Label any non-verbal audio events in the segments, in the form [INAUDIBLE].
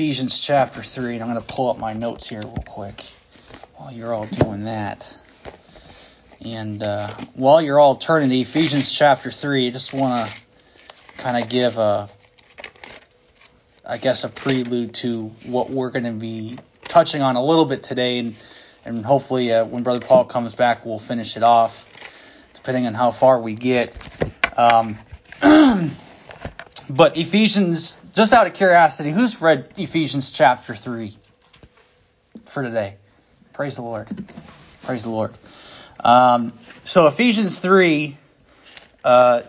Ephesians chapter 3, and I'm going to pull up my notes here real quick while you're all doing that. And uh, while you're all turning to Ephesians chapter 3, I just want to kind of give a, I guess, a prelude to what we're going to be touching on a little bit today. And, and hopefully, uh, when Brother Paul comes back, we'll finish it off, depending on how far we get. Um, [CLEARS THROAT] but Ephesians, just out of curiosity, who's read Ephesians chapter 3 for today? Praise the Lord. Praise the Lord. Um, so Ephesians 3 uh,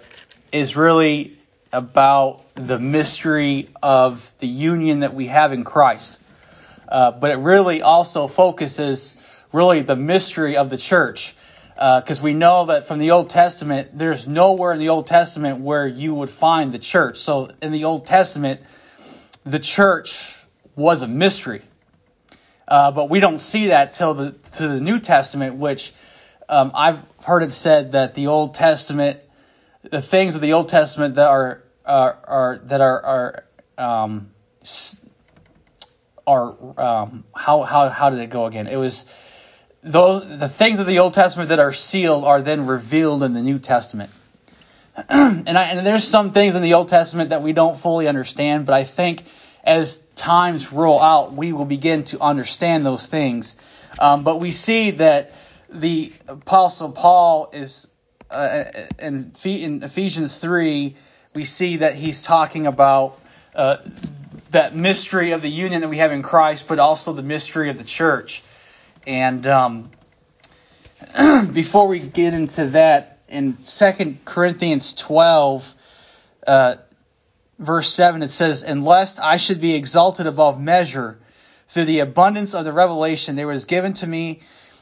is really about the mystery of the union that we have in Christ. Uh, but it really also focuses really the mystery of the church. Because uh, we know that from the Old Testament, there's nowhere in the Old Testament where you would find the church. So in the Old Testament, the church was a mystery. Uh, but we don't see that till the to the New Testament, which um, I've heard it said that the Old Testament, the things of the Old Testament that are are, are that are are um, are um, how how how did it go again? It was those the things of the Old Testament that are sealed are then revealed in the New Testament. [CLEARS THROAT] and, I, and there's some things in the Old Testament that we don't fully understand, but I think as times roll out, we will begin to understand those things. Um, but we see that the Apostle Paul is uh, in, in Ephesians 3, we see that he's talking about uh, that mystery of the union that we have in Christ, but also the mystery of the church. And um, [CLEARS THROAT] before we get into that, in 2 Corinthians 12, uh, verse 7, it says, And lest I should be exalted above measure, through the abundance of the revelation, there was given to me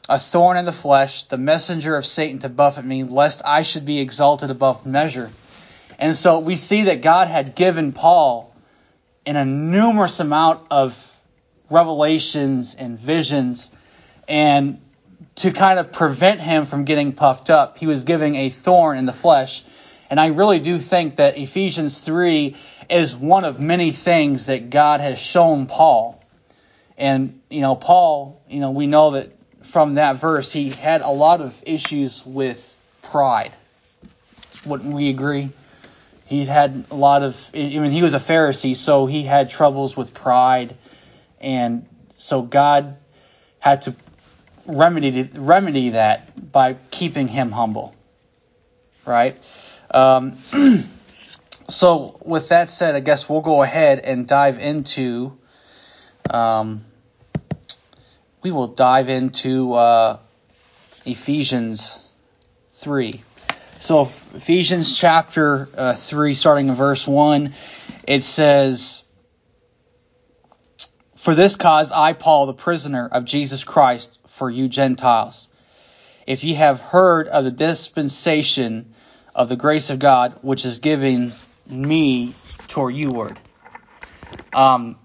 a thorn in the flesh, the messenger of Satan to buffet me, lest I should be exalted above measure. And so we see that God had given Paul in a numerous amount of revelations and visions, and to kind of prevent him from getting puffed up, he was giving a thorn in the flesh. And I really do think that Ephesians 3 is one of many things that God has shown Paul. And, you know, Paul, you know, we know that from that verse, he had a lot of issues with pride. Wouldn't we agree? He had a lot of, I mean, he was a Pharisee, so he had troubles with pride. And so God had to remedy, remedy that by keeping him humble. Right? Um, [CLEARS THROAT] so, with that said, I guess we'll go ahead and dive into. Um, we will dive into uh, Ephesians 3. So Ephesians chapter uh, 3, starting in verse 1, it says, For this cause I, Paul, the prisoner of Jesus Christ, for you Gentiles, if ye have heard of the dispensation of the grace of God, which is given me toward youward. Um,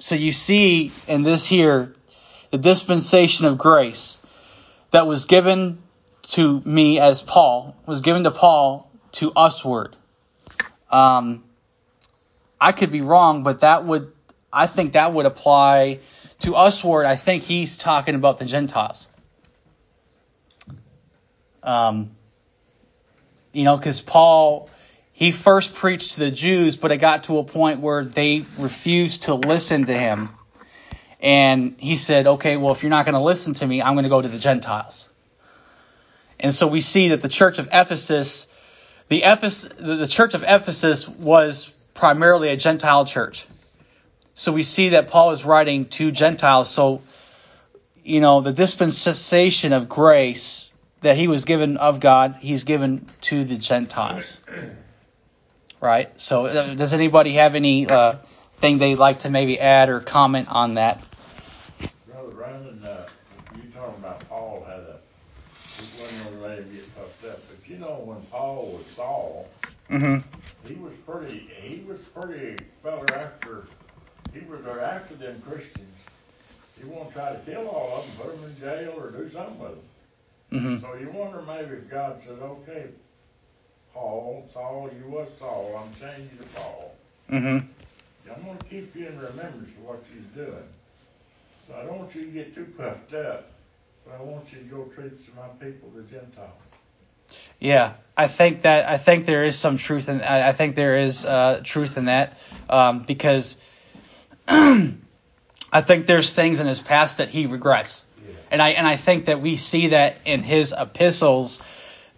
so you see in this here, the dispensation of grace that was given to me as Paul, was given to Paul to usward. Um, I could be wrong, but that would, I think that would apply to usward. I think he's talking about the Gentiles. Um, you know, because Paul, he first preached to the Jews, but it got to a point where they refused to listen to him. And he said, okay, well, if you're not going to listen to me, I'm going to go to the Gentiles. And so we see that the church of Ephesus, the, Ephes- the church of Ephesus was primarily a Gentile church. So we see that Paul is writing to Gentiles. So, you know, the dispensation of grace that he was given of God, he's given to the Gentiles. Right? So, uh, does anybody have any uh, thing they'd like to maybe add or comment on that? Brother Brandon, uh, you talking about Paul had a wasn't gonna let him get puffed up. But you know, when Paul was Saul, Mm-hmm. he was pretty, he was pretty fella after, he was after them Christians. He wanted to try to kill all of them, put them in jail or do something with them. Mm-hmm. So you wonder maybe if God says, okay, Paul, Saul, you was Saul, I'm changing you to Paul. Mm-hmm. I'm going to keep you in remembrance of what you're doing. So I don't want you to get too puffed up, but I want you to go treat some of my people, the Gentiles. Yeah, I think that I think there is some truth in I, I think there is uh, truth in that um, because [CLEARS THROAT] I think there's things in his past that he regrets, Yeah. and I and I think that we see that in his epistles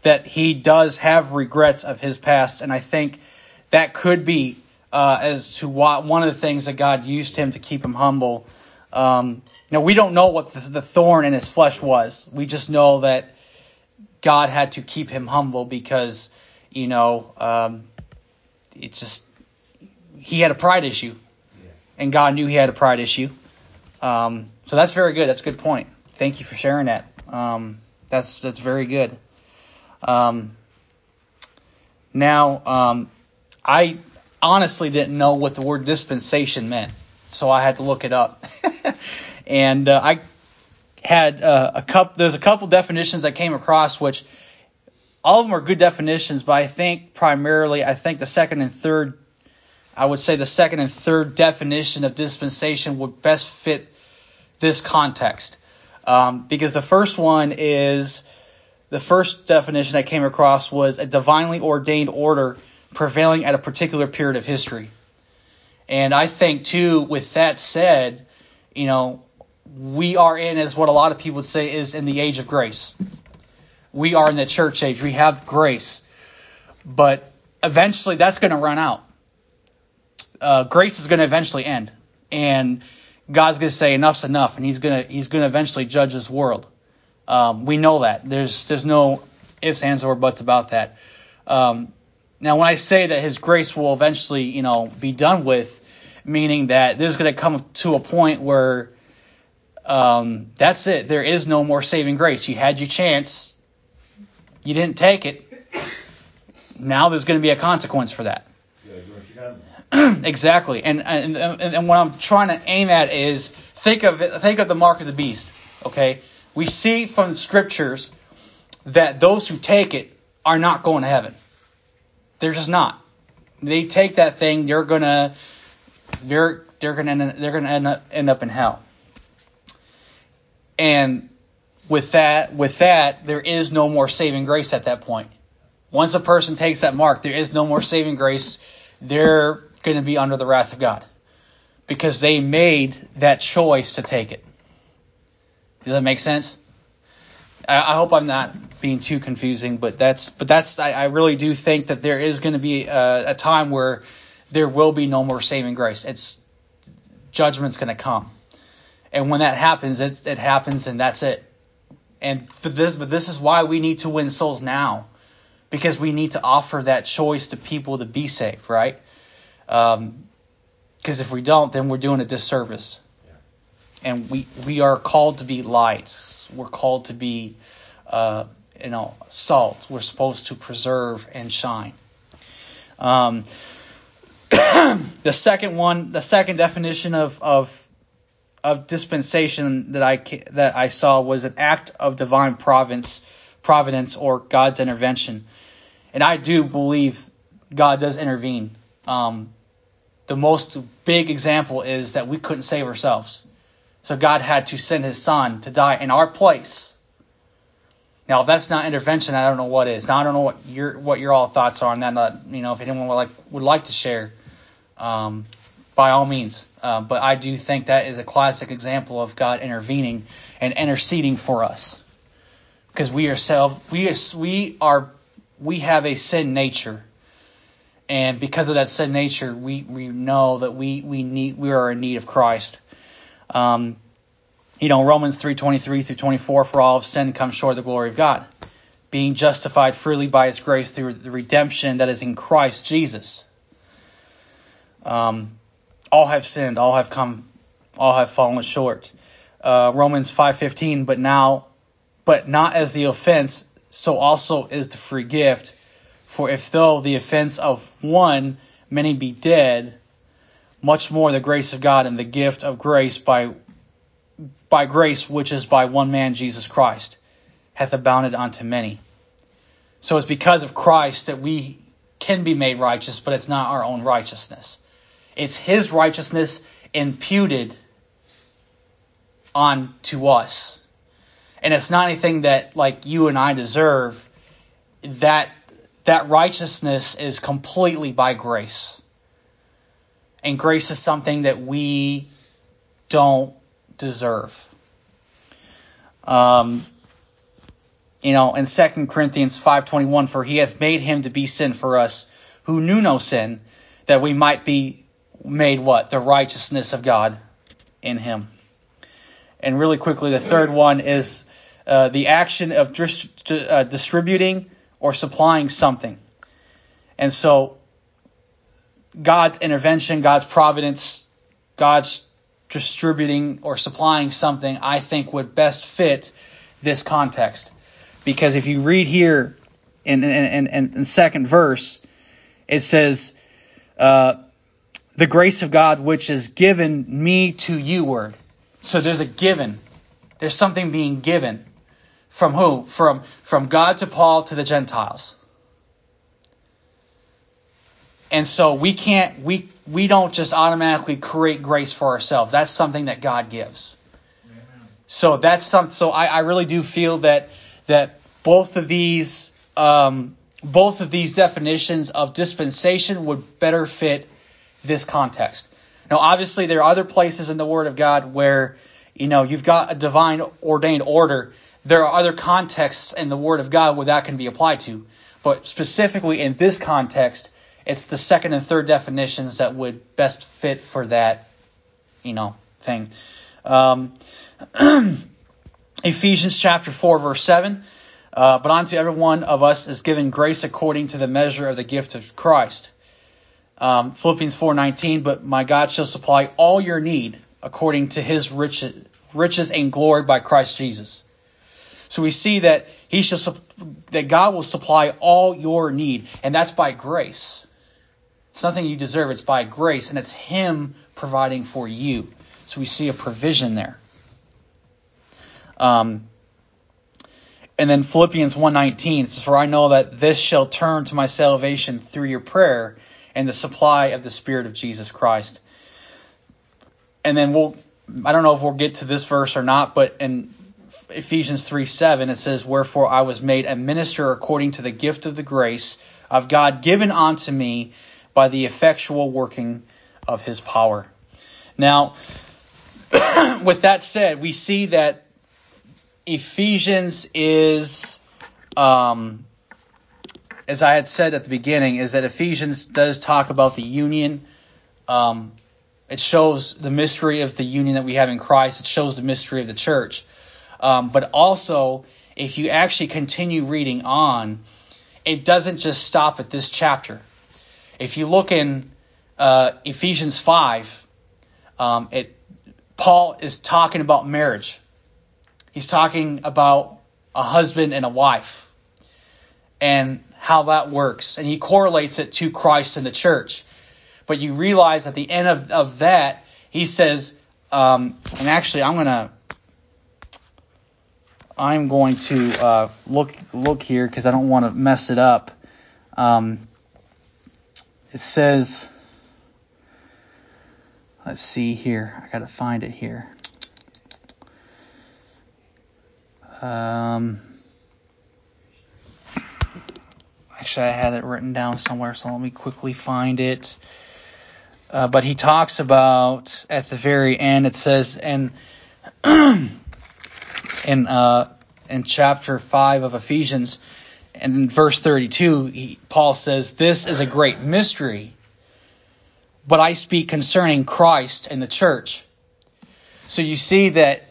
that he does have regrets of his past, and I think that could be uh, as to why, one of the things that God used him to keep him humble. Um, now we don't know what the, the thorn in his flesh was. We just know that God had to keep him humble because, you know, um, it's just he had a pride issue. And God knew he had a pride issue. Um, so that's very good. That's a good point. Thank you for sharing that. Um, that's that's very good. Um, now, um, I honestly didn't know what the word dispensation meant, so I had to look it up, [LAUGHS] and uh, I had uh, a couple. There's a couple definitions I came across, which all of them are good definitions, but I think primarily, I think the second and third, I would say the second and third definition of dispensation would best fit this context, um, because the first one is the first definition I came across was a divinely ordained order prevailing at a particular period of history. And I think too, with that said, you know, we are in, as what a lot of people would say, is in the age of grace. We are in the church age. We have grace. But eventually that's going to run out. Uh, grace is going to eventually end. And God's going to say enough's enough, and He's going to He's going to eventually judge this world. Um, we know that. There's there's no ifs, ands, or buts about that. Um, now, when I say that His grace will eventually, you know, be done with, meaning that there's going to come to a point where um, that's it. There is no more saving grace. You had your chance, you didn't take it. Now there's going to be a consequence for that. Yeah? [CLEARS THROAT] exactly. And, and and what I'm trying to aim at is think of think of the mark of the beast. Okay, we see from the scriptures that those who take it are not going to heaven. They're just not. They take that thing, they're gonna they're they're gonna they're gonna end up, end up in hell. And with that with that, there is no more saving grace at that point. Once a person takes that mark, there is no more saving grace. They're going to be under the wrath of God because they made that choice to take it. Does that make sense? I, hope I'm not being too confusing, but that's but that's I, I really do think that there is going to be a, a time where there will be no more saving grace. It's judgment's going to come, and when that happens, it's, it happens, and that's it. And for this, but this is why we need to win souls now because we need to offer that choice to people to be saved, right? Because um, if we don't, then we're doing a disservice. And we, we are called to be lights. We're called to be, uh, you know, salt. We're supposed to preserve and shine. Um, [CLEARS THROAT] the second one, the second definition of, of of dispensation that I that I saw was an act of divine providence, providence or God's intervention, and I do believe God does intervene. Um, the most big example is that we couldn't save ourselves, so God had to send His Son to die in our place. Now, if that's not intervention, I don't know what is. Now, I don't know what your what your all thoughts are on that. Not, you know, if anyone would like would like to share, um, by all means. Uh, but I do think that is a classic example of God intervening and interceding for us, because we ourselves we we are we have a sin nature, and because of that sin nature, we, we know that we we need we are in need of Christ. Um, you know, Romans three twenty three through twenty four, for all of sin comes short of the glory of God, being justified freely by His grace through the redemption that is in Christ Jesus. Um, all have sinned, all have come, all have fallen short. Uh, Romans 5:15, but now, but not as the offense, so also is the free gift. For if though the offense of one many be dead, much more the grace of God and the gift of grace by by grace which is by one man Jesus Christ hath abounded unto many. So it's because of Christ that we can be made righteous, but it's not our own righteousness. It's his righteousness imputed on to us. And it's not anything that like you and I deserve. That that righteousness is completely by grace. And grace is something that we don't deserve. Um, you know, in 2 Corinthians 5.21, for he hath made him to be sin for us, who knew no sin, that we might be made what? The righteousness of God in him. And really quickly, the third one is uh, the action of uh, distributing or supplying something. And so, God's intervention, God's providence, God's distributing or supplying something, I think would best fit this context. Because if you read here in, in, in, in second verse, it says, uh, the grace of God which is given me to you word. So there's a given. There's something being given. From who? From, from God to Paul to the Gentiles. And so we can't, we, we don't just automatically create grace for ourselves. That's something that God gives. So that's some, so I, I really do feel that, that both of these, um, both of these definitions of dispensation would better fit this context. Now, obviously, there are other places in the Word of God where, you know, you've got a divine ordained order. There are other contexts in the Word of God where that can be applied to. But specifically in this context, it's the second and third definitions that would best fit for that, you know, thing. Um, [CLEARS THROAT] Ephesians chapter 4, verse 7. Uh, but unto every one of us is given grace according to the measure of the gift of Christ. Um, Philippians 4:19. But my God shall supply all your need according to His riches, riches and glory by Christ Jesus. So we see that He shall that God will supply all your need, and that's by grace. It's nothing you deserve, it's by grace, and it's Him providing for you. So we see a provision there. Um, and then Philippians 1.19 says, For I know that this shall turn to my salvation through your prayer and the supply of the Spirit of Jesus Christ. And then we'll, I don't know if we'll get to this verse or not, but in Ephesians 3 7, it says, Wherefore I was made a minister according to the gift of the grace of God given unto me by the effectual working of his power. Now, [CLEARS THROAT] with that said, we see that Ephesians is, um, as I had said at the beginning, is that Ephesians does talk about the union. Um, it shows the mystery of the union that we have in Christ. It shows the mystery of the church. Um, but also, if you actually continue reading on, it doesn't just stop at this chapter. If you look in uh, Ephesians 5, um, it, Paul is talking about marriage. He's talking about a husband and a wife and how that works. And he correlates it to Christ and the church. But you realize at the end of, of that, he says, um, and actually, I'm going to. I'm going to uh, look look here because I don't want to mess it up. Um, it says, let's see here. I got to find it here. Um, actually, I had it written down somewhere, so let me quickly find it. Uh, but he talks about at the very end. It says, and [CLEARS THROAT] in uh, in chapter five of Ephesians, and in verse 32, he, Paul says, This is a great mystery, but I speak concerning Christ and the church. So you see that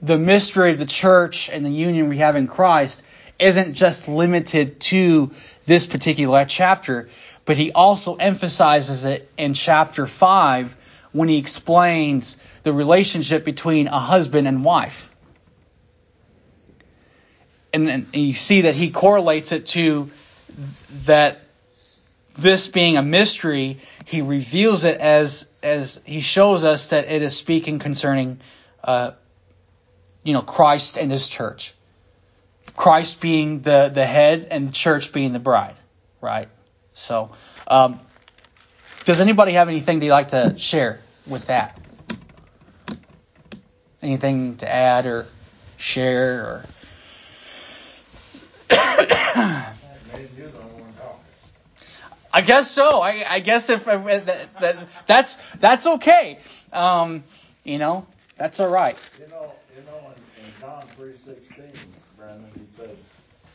the mystery of the church and the union we have in Christ isn't just limited to this particular chapter, but he also emphasizes it in chapter 5 when he explains the relationship between a husband and wife and, and you see that he correlates it to that this being a mystery, he reveals it as as he shows us that it is speaking concerning, uh, you know, Christ and His church. Christ being the the head and the church being the bride, right? So, um, Does anybody have anything they'd like to share with that? Anything to add or share or? Maybe you're the one talking. I guess so. I, I guess if, if that, that, that's that's okay. Um, you know, that's all right. You know, you know, in, in John three sixteen, Brandon, he said,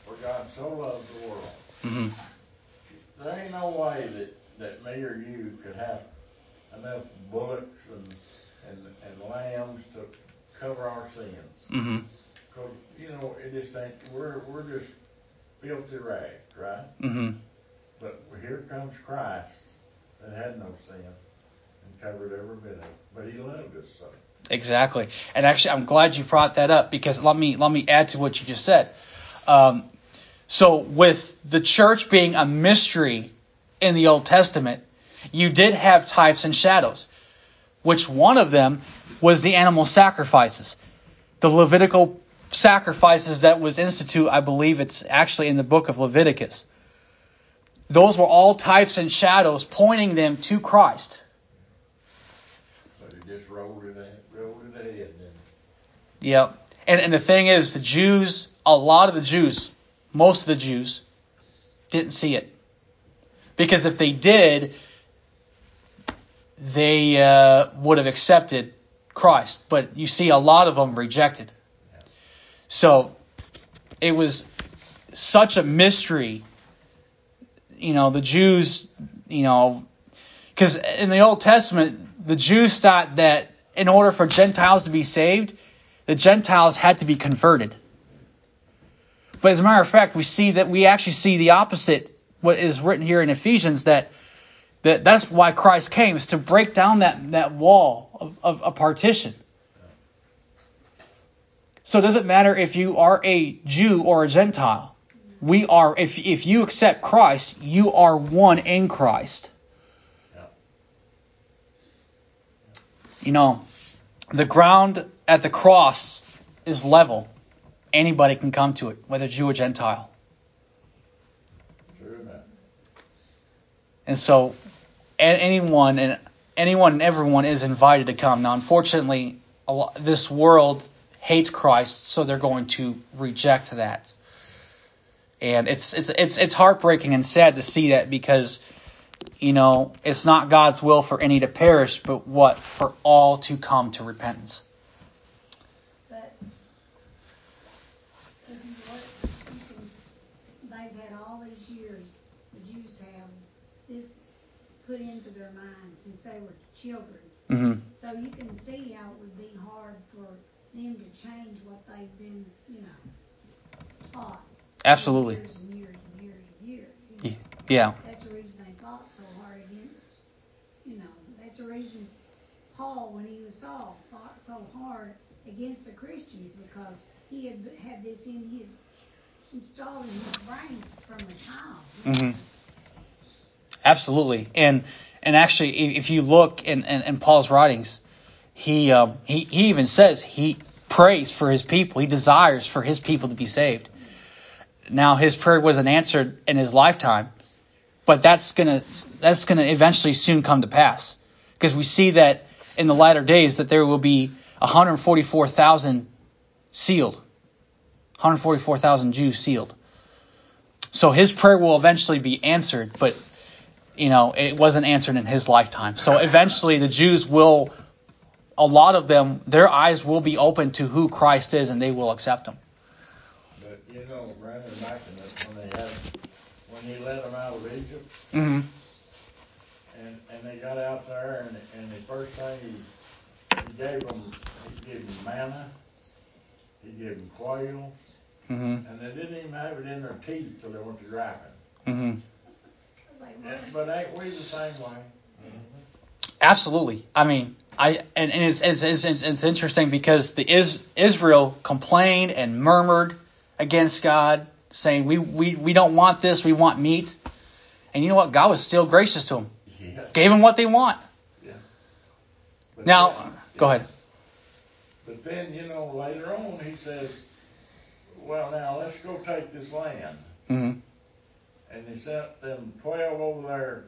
"For God so loved the world." hmm There ain't no way that, that me or you could have enough bullocks and, and, and lambs to cover our sins. hmm Cause, you know, it just ain't, we're, we're just filthy rags, right? hmm But here comes Christ that had no sin and covered every bit of it. But he loved us so. Exactly. And actually, I'm glad you brought that up because let me let me add to what you just said. Um, so with the church being a mystery in the Old Testament, you did have types and shadows, which one of them was the animal sacrifices, the Levitical sacrifices that was instituted. I believe it's actually in the book of Leviticus. Those were all types and shadows pointing them to Christ. But he just rolled it ahead, rolled it ahead. Yep. And and the thing is, the Jews, a lot of the Jews, most of the Jews, didn't see it. Because if they did, they uh, would have accepted Christ. But you see, a lot of them rejected. So it was such a mystery. You know, the Jews, you know, because in the Old Testament, the Jews thought that in order for Gentiles to be saved, the Gentiles had to be converted. But as a matter of fact, we see that we actually see the opposite. What is written here in Ephesians that that that's why Christ came is to break down that that wall of, of a partition. So it doesn't matter if you are a Jew or a Gentile. We are if if you accept Christ, you are one in Christ. You know, the ground at the cross is level. Anybody can come to it, whether Jew or Gentile. And so, anyone and anyone and everyone is invited to come. Now, unfortunately, a lo- this world hates Christ, so they're going to reject that. And it's it's it's it's heartbreaking and sad to see that because you know it's not God's will for any to perish, but what for all to come to repentance. But you they've had all these years, the Jews have this put into their minds since they were children. hmm So you can see how it would be hard for them to change what they've been, you know, taught. Absolutely. Years and years and years and years. you know. Yeah. That's the reason they fought so hard against, you know, that's the reason Paul, when he was Saul, fought so hard against the Christians because he had had this in his, installed in his brains from a child. Mhm. Absolutely, and and actually, if you look in, in, in Paul's writings, he um, he he even says he prays for his people. He desires for his people to be saved. Now, his prayer wasn't answered in his lifetime, but that's gonna that's gonna eventually soon come to pass because we see that in the latter days that there will be 144,000 sealed, 144,000 Jews sealed. So his prayer will eventually be answered, but you know, it wasn't answered in his lifetime. So eventually the Jews will a lot of them their eyes will be open to who Christ is and they will accept him. But you know, Brandon back in it, when they had, when he led them out of Egypt, Mhm. and, and they got out there, and, and the first thing he, he gave them, he gave them manna, he gave them quail, Mhm. and they didn't even have it in their teeth till they went to driving. Mhm. It's like, But ain't we the same way? Absolutely. I mean, I and, and it's, it's it's it's interesting because the is Israel complained and murmured against God, saying we we we don't want this, we want meat. And you know what? God was still gracious to them. Yeah. Gave them what they want. But Now, then- go ahead. But then, you know, later on, he says, well, now let's go take this land. Mm-hmm. And he sent them twelve over there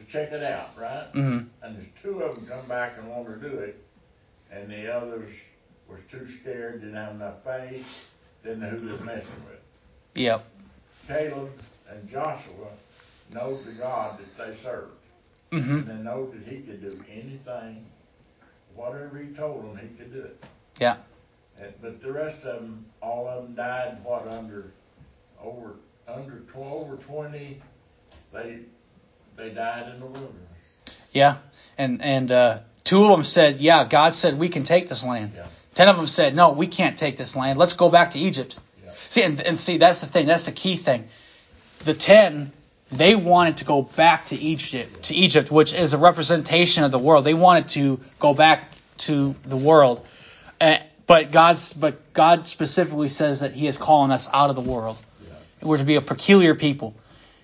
to check it out, right? hmm And there's two of them come back and want to do it, and the others was too scared, didn't have enough faith, didn't know who they was messing with. Yep. Caleb and Joshua know the God that they served. hmm And they know that he could do anything, whatever he told them, he could do it. Yeah. And, but the rest of them, all of them died, what, under, over, under tw- over twenty, they, they died in the wilderness. Yeah. And and uh, two of them said, "Yeah, God said we can take this land." Yeah. Ten of them said, "No, we can't take this land. Let's go back to Egypt." Yeah. See, and, and see, that's the thing. That's the key thing. The ten, they wanted to go back to Egypt, to Egypt, which is a representation of the world. They wanted to go back to the world, uh, but God's, but God specifically says that He is calling us out of the world. Yeah. We're to be a peculiar people.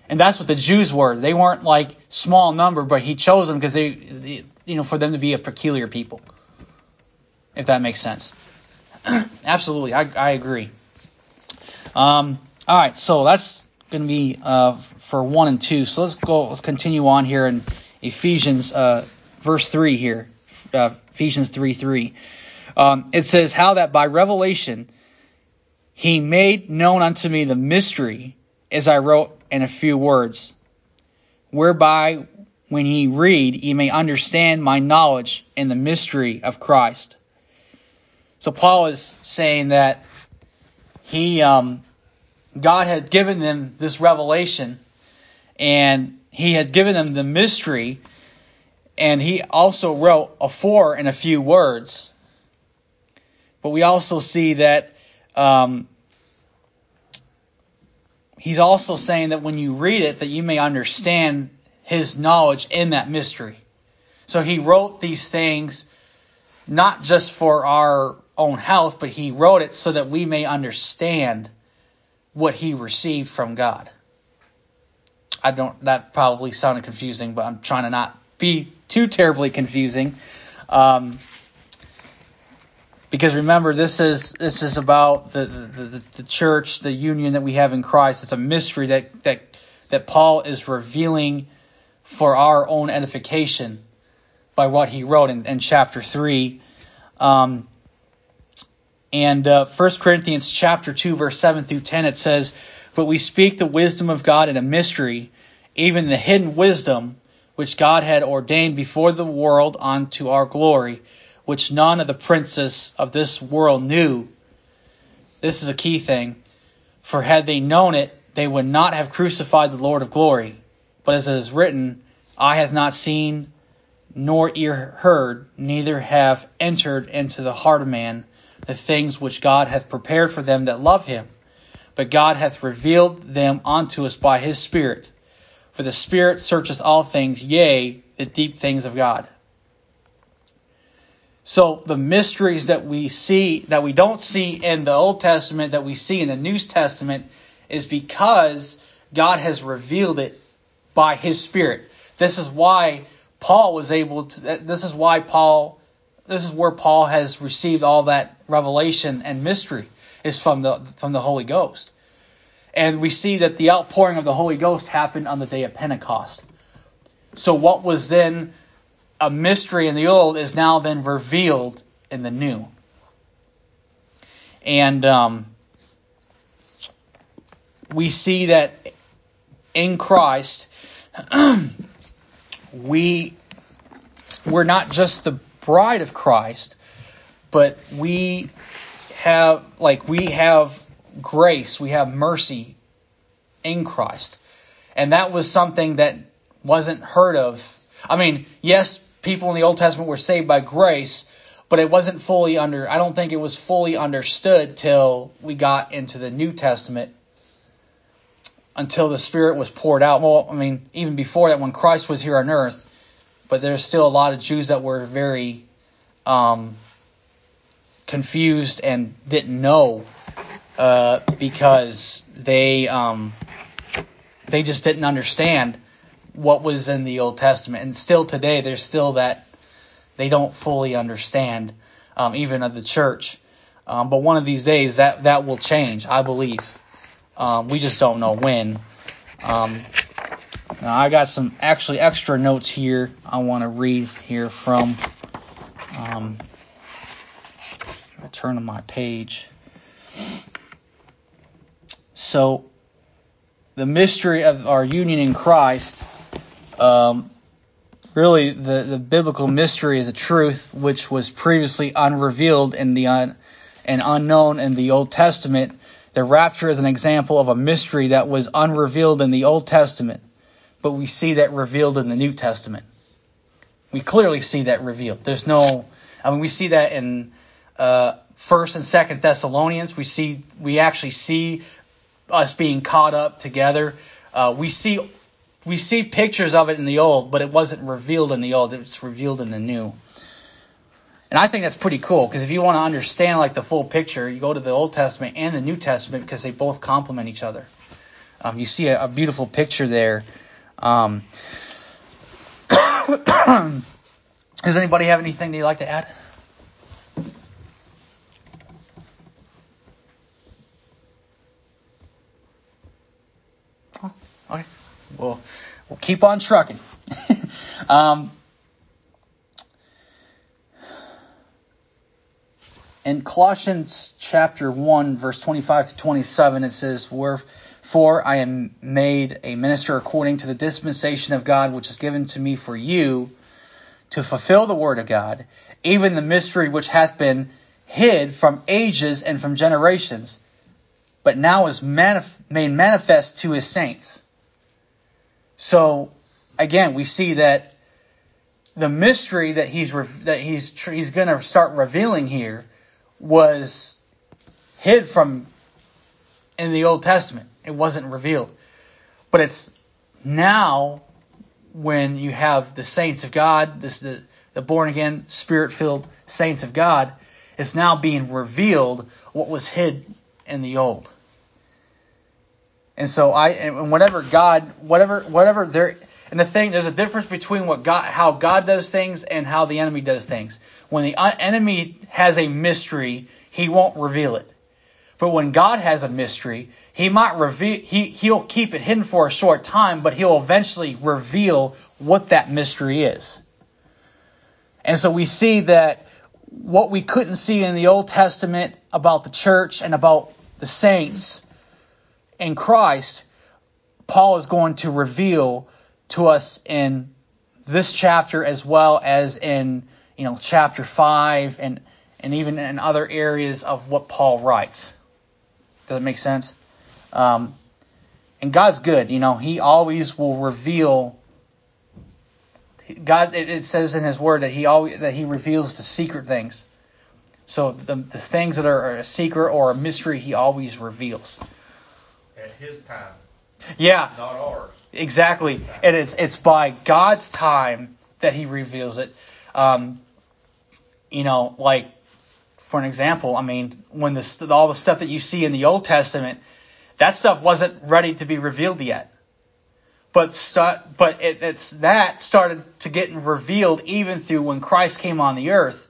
And that's what the Jews were. They weren't like small number, but he chose them because they, they, you know, for them to be a peculiar people. If that makes sense. [CLEARS THROAT] Absolutely, I, I agree. Um, all right, so that's going to be uh, for one and two. So let's go. Let's continue on here in Ephesians, uh, verse three here. Uh, Ephesians three three. Um, it says, "How that by revelation he made known unto me the mystery, as I wrote in a few words, whereby when ye read, ye may understand my knowledge and the mystery of Christ." So Paul is saying that he, um, God had given them this revelation, and he had given them the mystery, and he also wrote a four in a few words. But we also see that um, he's also saying that when you read it, that you may understand his knowledge in that mystery. So he wrote these things not just for our own health, but he wrote it so that we may understand what he received from God. I don't, that probably sounded confusing, but I'm trying to not be too terribly confusing. Um, because remember, this is this is about the, the, the, the church, the union that we have in Christ. It's a mystery that that that Paul is revealing for our own edification by what he wrote in, in chapter three. Um, and uh, 1 Corinthians chapter 2, verse 7 through 10, it says, But we speak the wisdom of God in a mystery, even the hidden wisdom which God had ordained before the world unto our glory, which none of the princes of this world knew. This is a key thing. For had they known it, they would not have crucified the Lord of glory. But as it is written, Eye hath not seen, nor ear heard, neither have entered into the heart of man the things which God hath prepared for them that love him. But God hath revealed them unto us by his Spirit. For the Spirit searcheth all things, yea, the deep things of God. So the mysteries that we see, that we don't see in the Old Testament, that we see in the New Testament, is because God has revealed it by his Spirit. This is why Paul was able to, this is why Paul this is where Paul has received all that revelation and mystery is from the from the Holy Ghost. And we see that the outpouring of the Holy Ghost happened on the day of Pentecost. So what was then a mystery in the old is now then revealed in the new. And um, we see that in Christ, [CLEARS THROAT] we we're not just the bride of Christ, but we have like we have grace, we have mercy in Christ. And that was something that wasn't heard of. I mean, yes, people in the Old Testament were saved by grace, but it wasn't fully under I don't think it was fully understood till we got into the New Testament until the Spirit was poured out. Well, I mean, even before that when Christ was here on earth, but there's still a lot of Jews that were very um, confused and didn't know uh, because they um, they just didn't understand what was in the Old Testament, and still today there's still that they don't fully understand, um, even of the church. Um, but one of these days that that will change, I believe. Um, we just don't know when. Um, Now I got some actually extra notes here I want to read here from. Um, I turn to my page. So, the mystery of our union in Christ, um, really the, the biblical mystery is a truth which was previously unrevealed in the un, and unknown in the Old Testament. The rapture is an example of a mystery that was unrevealed in the Old Testament, but we see that revealed in the New Testament. We clearly see that revealed. There's no, I mean, we see that in uh, First and Second Thessalonians. We see, we actually see us being caught up together. Uh, we see we see pictures of it in the old, but it wasn't revealed in the old. It's revealed in the new. And I think that's pretty cool because if you want to understand like the full picture, you go to the Old Testament and the New Testament because they both complement each other. Um, you see a, a, beautiful picture there. Um, [COUGHS] does anybody have anything they'd like to add? Okay. We'll, we'll keep on trucking. [LAUGHS] um, in Colossians chapter 1, verse 25 to 27, it says, Wherefore I am made a minister according to the dispensation of God which is given to me for you to fulfill the word of God, even the mystery which hath been hid from ages and from generations, but now is manif- made manifest to his saints so again, we see that the mystery that he's that he's he's going to start revealing here was hid from in the Old Testament. It wasn't revealed, but it's now when you have the saints of God, this the the born again, spirit filled saints of God, it's now being revealed what was hid in the old. And so I and whatever God, whatever whatever there and the thing there's a difference between what God how God does things and how the enemy does things. When the uh, enemy has a mystery, he won't reveal it. But when God has a mystery, he might reveal he he'll keep it hidden for a short time, but he'll eventually reveal what that mystery is. And so we see that what we couldn't see in the Old Testament about the church and about the saints in Christ, Paul is going to reveal to us in this chapter as well as in you know chapter five and and even in other areas of what Paul writes. Does it make sense? Um, and God's good. You know, He always will reveal. God, it says in His Word that He always that He reveals the secret things. So the, the things that are a secret or a mystery, He always reveals at His time. Yeah. Not ours. Exactly. And it's it's by God's time that He reveals it. Um, you know, like for an example, I mean, when the all the stuff that you see in the Old Testament, that stuff wasn't ready to be revealed yet. But start, but it, it's that started to get revealed even through when Christ came on the earth,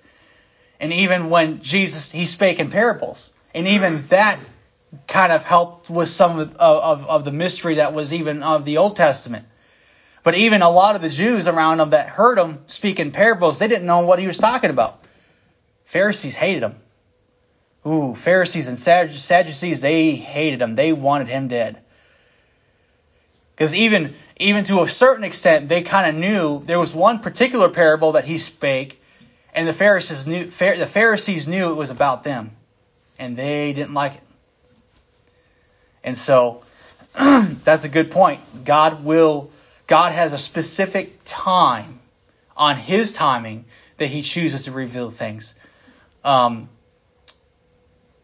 and even when Jesus he spake in parables, and even that kind of helped with some of, of, of the mystery that was even of the Old Testament. But even a lot of the Jews around him that heard him speak in parables, they didn't know what he was talking about. Pharisees hated him. Ooh, Pharisees and Sadducees, they hated him. They wanted him dead. Because even, even to a certain extent, they kind of knew there was one particular parable that he spake, and the Pharisees knew, the Pharisees knew it was about them. And they didn't like it. And so [CLEARS THROAT] that's a good point. God will, God has a specific time on His timing that He chooses to reveal things. Um,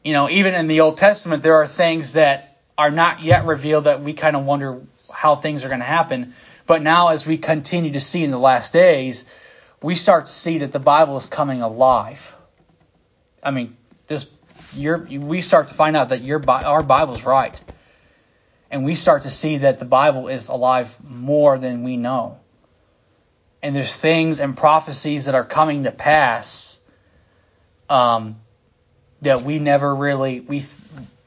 you know, even in the Old Testament, there are things that are not yet revealed that we kind of wonder how things are going to happen. But now, as we continue to see in the last days, we start to see that the Bible is coming alive. I mean, this your we start to find out that your our Bible's right and we start to see that the Bible is alive more than we know. And there's things and prophecies that are coming to pass um, that we never really we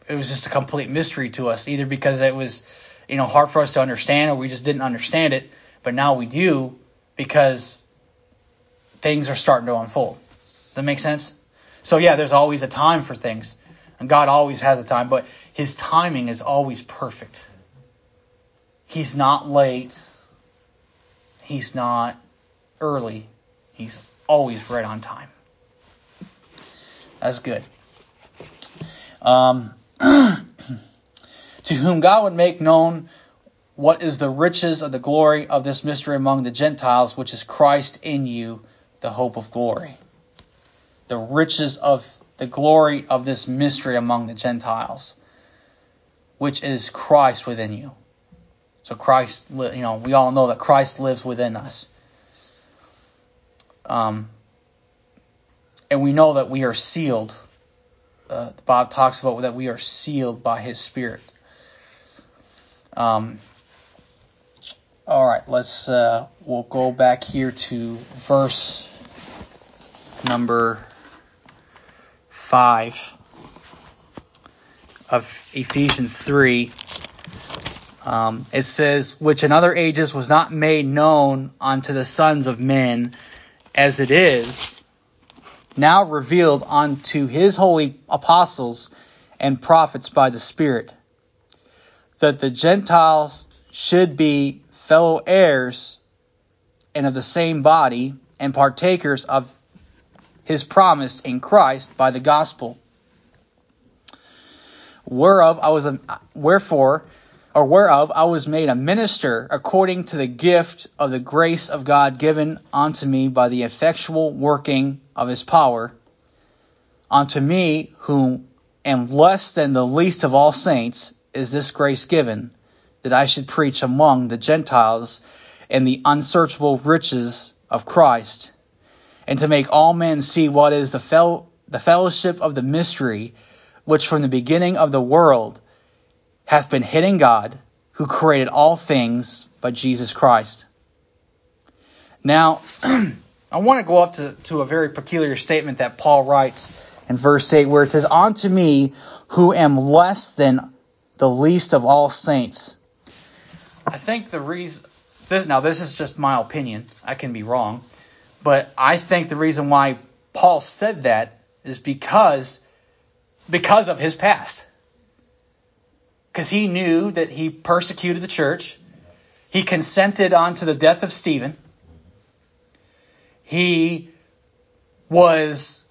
it was just a complete mystery to us either because it was you know, hard for us to understand, or we just didn't understand it, but now we do because things are starting to unfold. Does that make sense? So yeah, there's always a time for things, and God always has a time, but His timing is always perfect. He's not late. He's not early. He's always right on time. That's good. Um, [CLEARS THROAT] to whom God would make known what is the riches of the glory of this mystery among the Gentiles, which is Christ in you, the hope of glory. The riches of the glory of this mystery among the Gentiles, which is Christ within you. So Christ, you know, we all know that Christ lives within us. Um, and we know that we are sealed. Uh, Bob talks about that we are sealed by His Spirit. Um, all right, let's uh, we'll go back here to verse number five of Ephesians three. Um, it says, which in other ages was not made known unto the sons of men, as it is now revealed unto his holy apostles and prophets by the Spirit, that the Gentiles should be fellow heirs and of the same body and partakers of his promise in Christ by the gospel. Whereof I was a, wherefore or whereof I was made a minister according to the gift of the grace of God given unto me by the effectual working of his power. Unto me, who am less than the least of all saints, is this grace given, that I should preach among the Gentiles in the unsearchable riches of Christ, and to make all men see what is the, fel- the fellowship of the mystery, which from the beginning of the world hath been hid in God, who created all things by Jesus Christ. Now, [CLEARS THROAT] I want to go up to, to a very peculiar statement that Paul writes in verse 8, where it says, Unto me, who am less than the least of all saints. I think the reason, this, now this is just my opinion, I can be wrong, but I think the reason why Paul said that is because, because of his past because he knew that he persecuted the church. He consented onto the death of Stephen. He was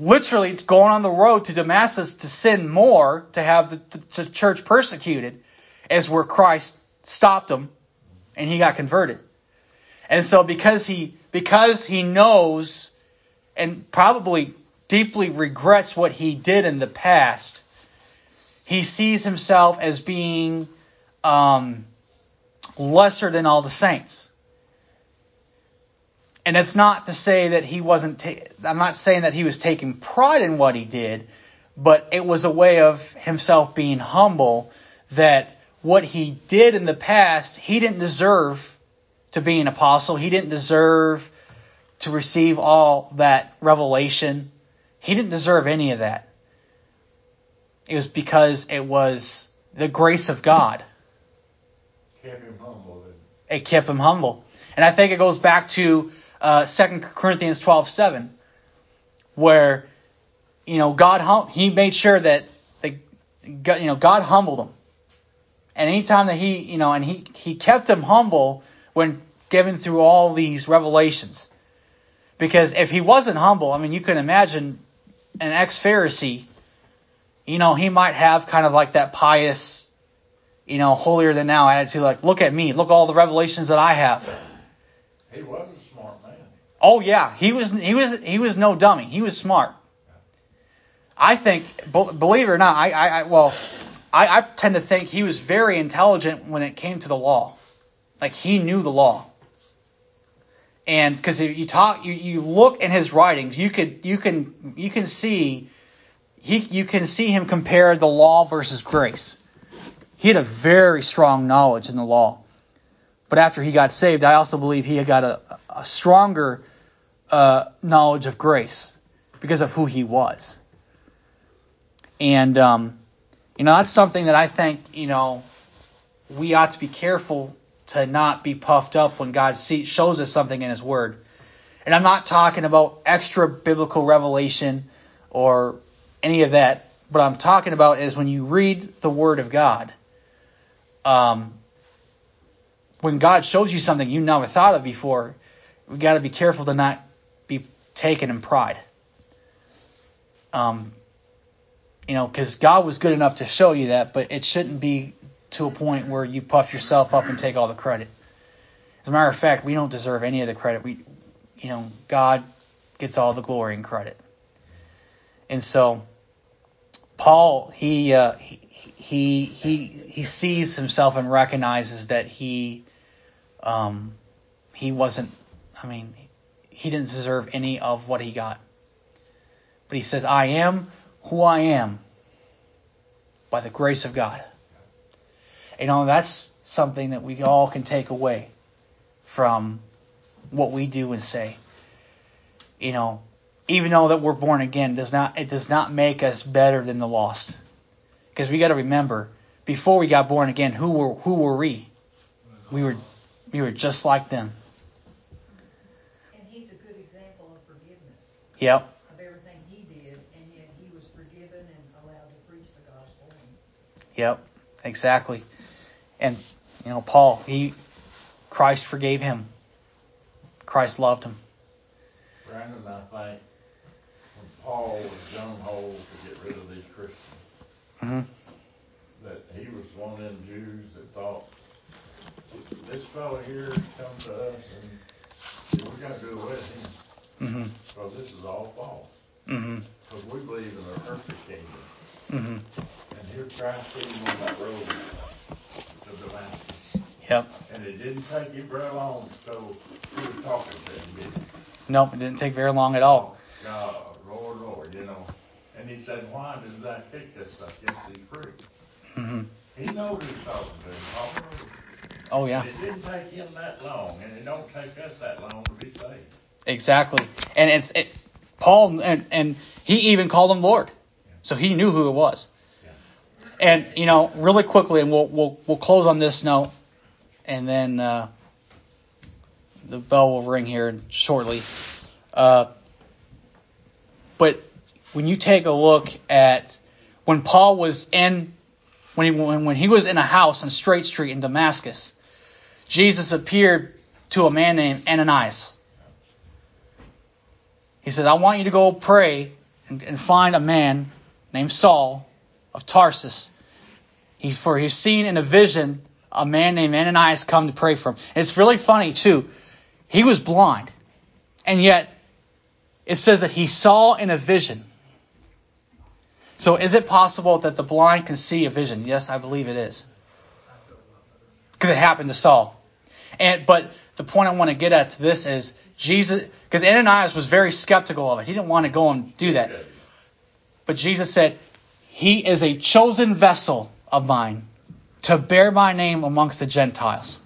literally going on the road to Damascus to sin more, to have the, the church persecuted, as where Christ stopped him and he got converted. And so because he because he knows and probably deeply regrets what he did in the past, he sees himself as being um, lesser than all the saints. And it's not to say that he wasn't, ta- I'm not saying that he was taking pride in what he did, but it was a way of himself being humble that what he did in the past, he didn't deserve to be an apostle. He didn't deserve to receive all that revelation. He didn't deserve any of that. It was because it was the grace of God. Kept him humble. It kept him humble. And I think it goes back to uh, 2 Corinthians 12 7, where, you know, God, hum- he made sure that, the, you know, God humbled him. And anytime that he, you know, and he, he kept him humble when given through all these revelations. Because if he wasn't humble, I mean, you can imagine an ex Pharisee you know, he might have kind of like that pious, you know, holier than now attitude, like, look at me, look all the revelations that I have. He was a smart man. Oh yeah, he was he was he was no dummy. He was smart. I think, believe it or not, I, I, I well, I, I tend to think he was very intelligent when it came to the law. Like he knew the law. And because you talk, you, you look in his writings, you could you can you can see he, you can see him compare the law versus grace. He had a very strong knowledge in the law. But after he got saved, I also believe he had got a, a stronger uh, knowledge of grace because of who he was. And, um, you know, that's something that I think, you know, we ought to be careful to not be puffed up when God see, shows us something in His Word. And I'm not talking about extra biblical revelation or any of that. What I'm talking about is when you read the Word of God, um, when God shows you something you never thought of before, we got to be careful to not be taken in pride. Um, you know, because God was good enough to show you that, but it shouldn't be to a point where you puff yourself up and take all the credit. As a matter of fact, we don't deserve any of the credit. We, you know, God gets all the glory and credit. And so, Paul, he uh, he he he sees himself and recognizes that he um, he wasn't. I mean, he didn't deserve any of what he got. But he says, "I am who I am by the grace of God." You know, that's something that we all can take away from what we do and say. You know, even though that we're born again, does not it does not make us better than the lost. Because we got to remember, before we got born again, who were who were we? We were we were just like them. And he's a good example of forgiveness. Yep. Of everything he did, and yet he was forgiven and allowed to preach the gospel. Yep. Exactly. And you know, Paul, he Christ forgave him. Christ loved him. Brandon, I think when Paul was gung ho to get rid of these Christians, hmm that he was one of them Jews that thought, this fellow here come to us and we gotta do away with him, hmm because this is all false. hmm Because we believe in an earthly kingdom. hmm And here Christ him on that road to Damascus. Yep. And it didn't take him very long so he was talking to him, did? Nope. It didn't take very long at all. God, Lord, Lord, you know. And he said, why does that kick us against these priests? hmm He knows he's talking to him. Paul. Oh yeah. It didn't take him that long, and it don't take us that long to be saved. Exactly. And it's it, Paul and and he even called him Lord. So he knew who it was. And you know, really quickly, and we'll we'll we'll close on this note, and then uh, the bell will ring here shortly. Uh, but when you take a look at when Paul was in when he when, when he was in a house on Straight Street in Damascus, Jesus appeared to a man named Ananias. He says, I want you to go pray and, and find a man named Saul of Tarsus. He, for he's seen in a vision a man named Ananias come to pray for him. And it's really funny, too. He was blind. And yet, it says that he saw in a vision. So is it possible that the blind can see a vision? Yes, I believe it is. Because it happened to Saul. And but the point I want to get at to this is Jesus because Ananias was very skeptical of it. He didn't want to go and do that. But Jesus said, He is a chosen vessel of mine to bear my name amongst the Gentiles.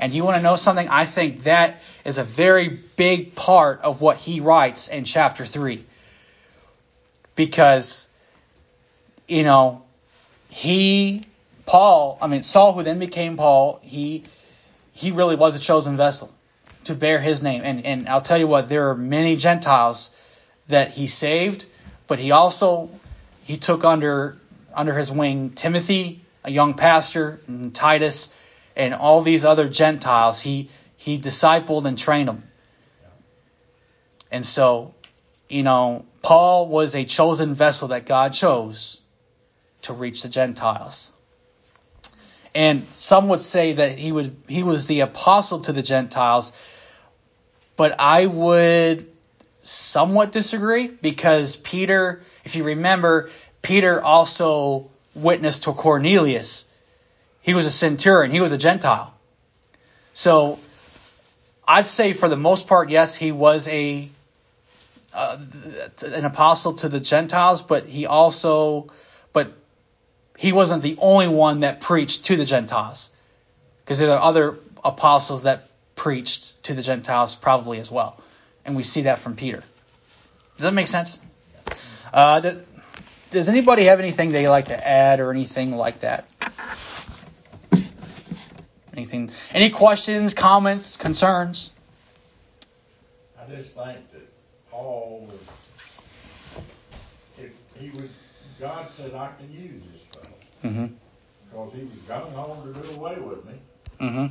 And you want to know something? I think that is a very big part of what he writes in chapter 3. Because, you know, he, Paul, I mean, Saul, who then became Paul, he, he really was a chosen vessel to bear his name. And, and I'll tell you what, there are many Gentiles that he saved, but he also, he took under, under his wing Timothy, a young pastor, and Titus, and all these other Gentiles. He, he discipled and trained them. And so, you know, Paul was a chosen vessel that God chose to reach the Gentiles. And some would say that he would he was the apostle to the Gentiles, but I would somewhat disagree because Peter, if you remember, Peter also witnessed to Cornelius. He was a centurion, he was a Gentile. So I'd say for the most part, yes, he was a uh, an apostle to the Gentiles, but he also, but he wasn't the only one that preached to the Gentiles, because there are other apostles that preached to the Gentiles probably as well, and we see that from Peter. Does that make sense? Uh, does, does anybody have anything they'd like to add or anything like that? Anything? Any questions, comments, concerns? I just think that Paul was, if he was, God said, I can use this fellow, Mm-hmm. because he was going ho to do away with me. Mm-hmm.